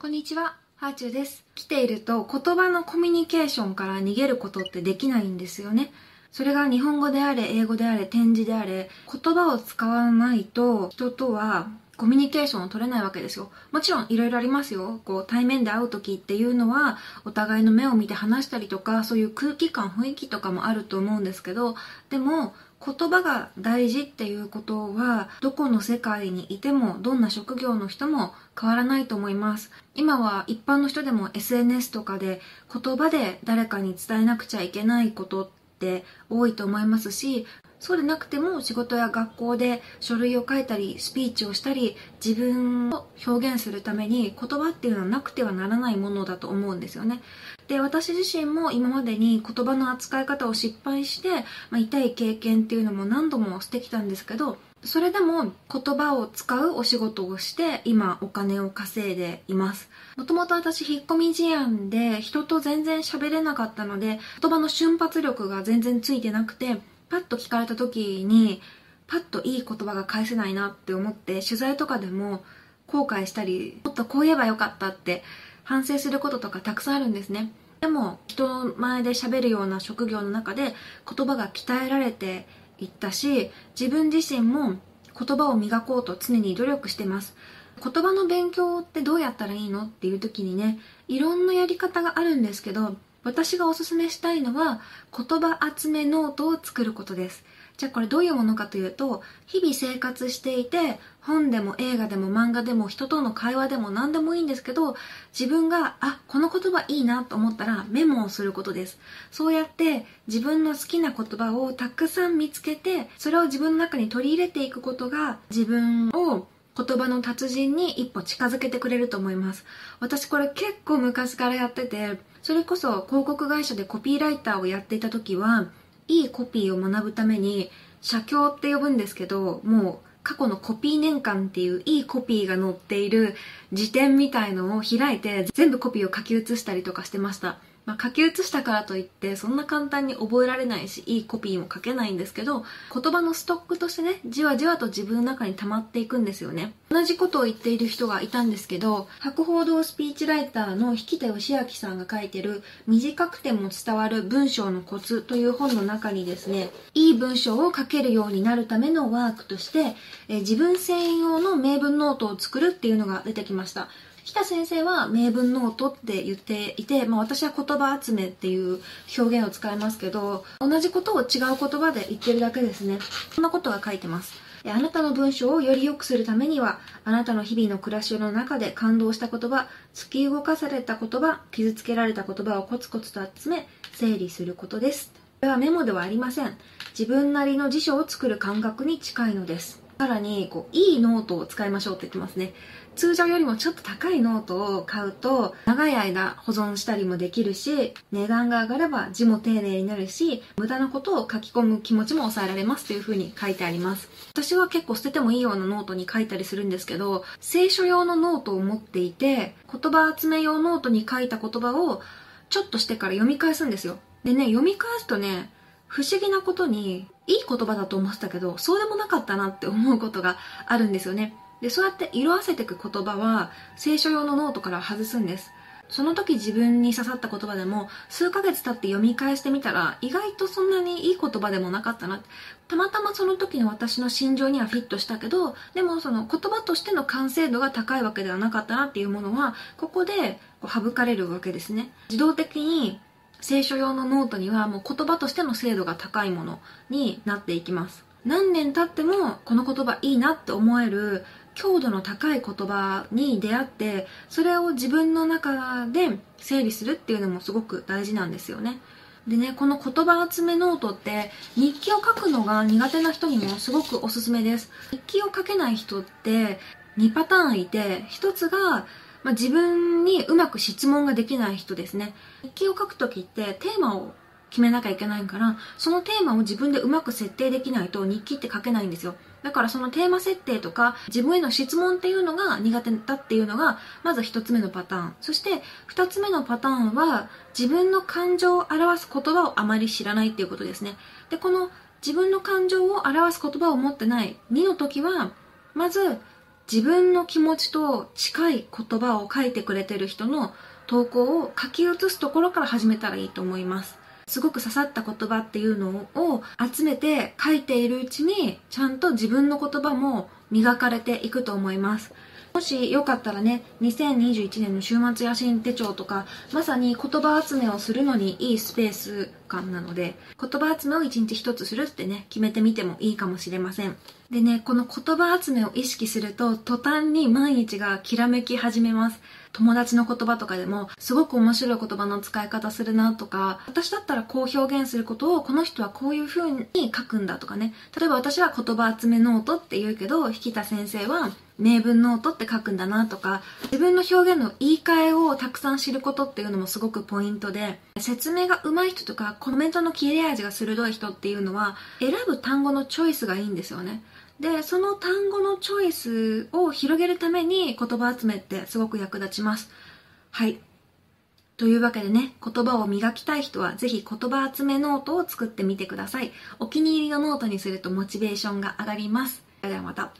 こんにちは、ハーチューです。来ていると言葉のコミュニケーションから逃げることってできないんですよね。それが日本語であれ、英語であれ、展示であれ、言葉を使わないと人とはコミュニケーションを取れないわけですよ。もちろんいろいろありますよ。こう対面で会う時っていうのはお互いの目を見て話したりとか、そういう空気感、雰囲気とかもあると思うんですけど、でも言葉が大事っていうことはどこの世界にいてもどんな職業の人も変わらないと思います。今は一般の人でも SNS とかで言葉で誰かに伝えなくちゃいけないことって多いと思いますしそうでなくても仕事や学校で書類を書いたりスピーチをしたり自分を表現するために言葉っていうのはなくてはならないものだと思うんですよね。で私自身も今までに言葉の扱い方を失敗して、まあ、痛い経験っていうのも何度もしてきたんですけどそれでも言葉を使うお仕事をして今お金を稼いでいます。もともと私引っ込み思案で人と全然喋れなかったので言葉の瞬発力が全然ついてなくてパッと聞かれた時にパッといい言葉が返せないなって思って取材とかでも後悔したりもっとこう言えばよかったって反省することとかたくさんあるんですね。でも人前で喋るような職業の中で言葉が鍛えられていったし自分自身も言葉を磨こうと常に努力してます。言葉の勉強ってどうやったらいいのっていう時にねいろんなやり方があるんですけど私がおすすめしたいのは言葉集めノートを作ることです。じゃあこれどういうものかというと日々生活していて本でも映画でも漫画でも人との会話でも何でもいいんですけど自分があこの言葉いいなと思ったらメモをすることです。そうやって自分の好きな言葉をたくさん見つけてそれを自分の中に取り入れていくことが自分を言葉の達人に一歩近づけてくれると思います。私これ結構昔からやっててそれこそ広告会社でコピーライターをやっていた時はいいコピーを学ぶために写経って呼ぶんですけどもう過去のコピー年間っていういいコピーが載っている辞典みたいのを開いて全部コピーを書き写したりとかしてました。まあ、書き写したからといってそんな簡単に覚えられないしいいコピーも書けないんですけど言葉のストックとしてねじわじわと自分の中に溜まっていくんですよね。同じことを言っている人がいたんですけど博報堂スピーチライターの引田義明さんが書いてる短くても伝わる文章のコツという本の中にですねいい文章を書けるようになるためのワークとしてえ自分専用の名文ノートを作るっていうのが出てきました。ひきた先生は名文ノートって言っていて、まあ、私は言葉集めっていう表現を使いますけど同じことを違う言葉で言ってるだけですね。そんなことが書いてます。あなたの文章をより良くするためにはあなたの日々の暮らしの中で感動した言葉突き動かされた言葉傷つけられた言葉をコツコツと集め整理することです。これはメモではありません。自分なりの辞書を作る感覚に近いのです。さらにこういいノートを使いましょうって言ってますね。通常よりもちょっと高いノートを買うと長い間保存したりもできるし値段が上がれば字も丁寧になるし無駄なことを書き込む気持ちも抑えられますというふうに書いてあります。私は結構捨ててもいいようなノートに書いたりするんですけど清書用のノートを持っていて言葉集め用ノートに書いた言葉をちょっとしてから読み返すんですよ。でね読み返すとね不思議なことにいい言葉だと思ってたけどそうでもなかったなって思うことがあるんですよね。でそうやって色あせていく言葉は清書用のノートから外すんです。その時自分に刺さった言葉でも数ヶ月経って読み返してみたら意外とそんなにいい言葉でもなかったな。たまたまその時の私の心情にはフィットしたけどでもその言葉としての完成度が高いわけではなかったなっていうものはここで省かれるわけですね。自動的に清書用のノートにはもう言葉としての精度が高いものになっていきます。何年経ってもこの言葉いいなって思える強度の高い言葉に出会ってそれを自分の中で整理するっていうのもすごく大事なんですよね。でねこの言葉集めノートって日記を書くのが苦手な人にもすごくおすすめです。日記を書けない人って2パターンいて1つがまあ、自分にうまく質問ができない人ですね。日記を書く時ってテーマを決めなきゃいけないからそのテーマを自分でうまく設定できないと日記って書けないんですよ。だからそのテーマ設定とか自分への質問っていうのが苦手だっていうのがまず1つ目のパターン。そして2つ目のパターンは自分の感情を表す言葉をあまり知らないっていうことですね。でこの自分の感情を表す言葉を持ってない2の時はまず自分の気持ちと近い言葉を書いてくれてる人の投稿を書き写すところから始めたらいいと思います。すごく刺さった言葉っていうのを集めて書いているうちにちゃんと自分の言葉も磨かれていくと思います。もしよかったらね、2021年の週末野心手帳とか、まさに言葉集めをするのにいいスペース感なので、言葉集めを一日一つするってね、決めてみてもいいかもしれません。でね、この言葉集めを意識すると、途端に毎日がきらめき始めます。友達の言葉とかでも、すごく面白い言葉の使い方するなとか、私だったらこう表現することを、この人はこういう風に書くんだとかね。例えば私は言葉集めノートって言うけど、ひきた先生は名文ノートって書くんだなとか、自分の表現の言い換えをたくさん知ることっていうのもすごくポイントで、説明が上手い人とか、コメントの切れ味が鋭い人っていうのは、選ぶ単語のチョイスがいいんですよね。で、その単語のチョイスを広げるために言葉集めってすごく役立ちます。はい。というわけでね、言葉を磨きたい人はぜひ言葉集めノートを作ってみてください。お気に入りのノートにするとモチベーションが上がります。ではまた。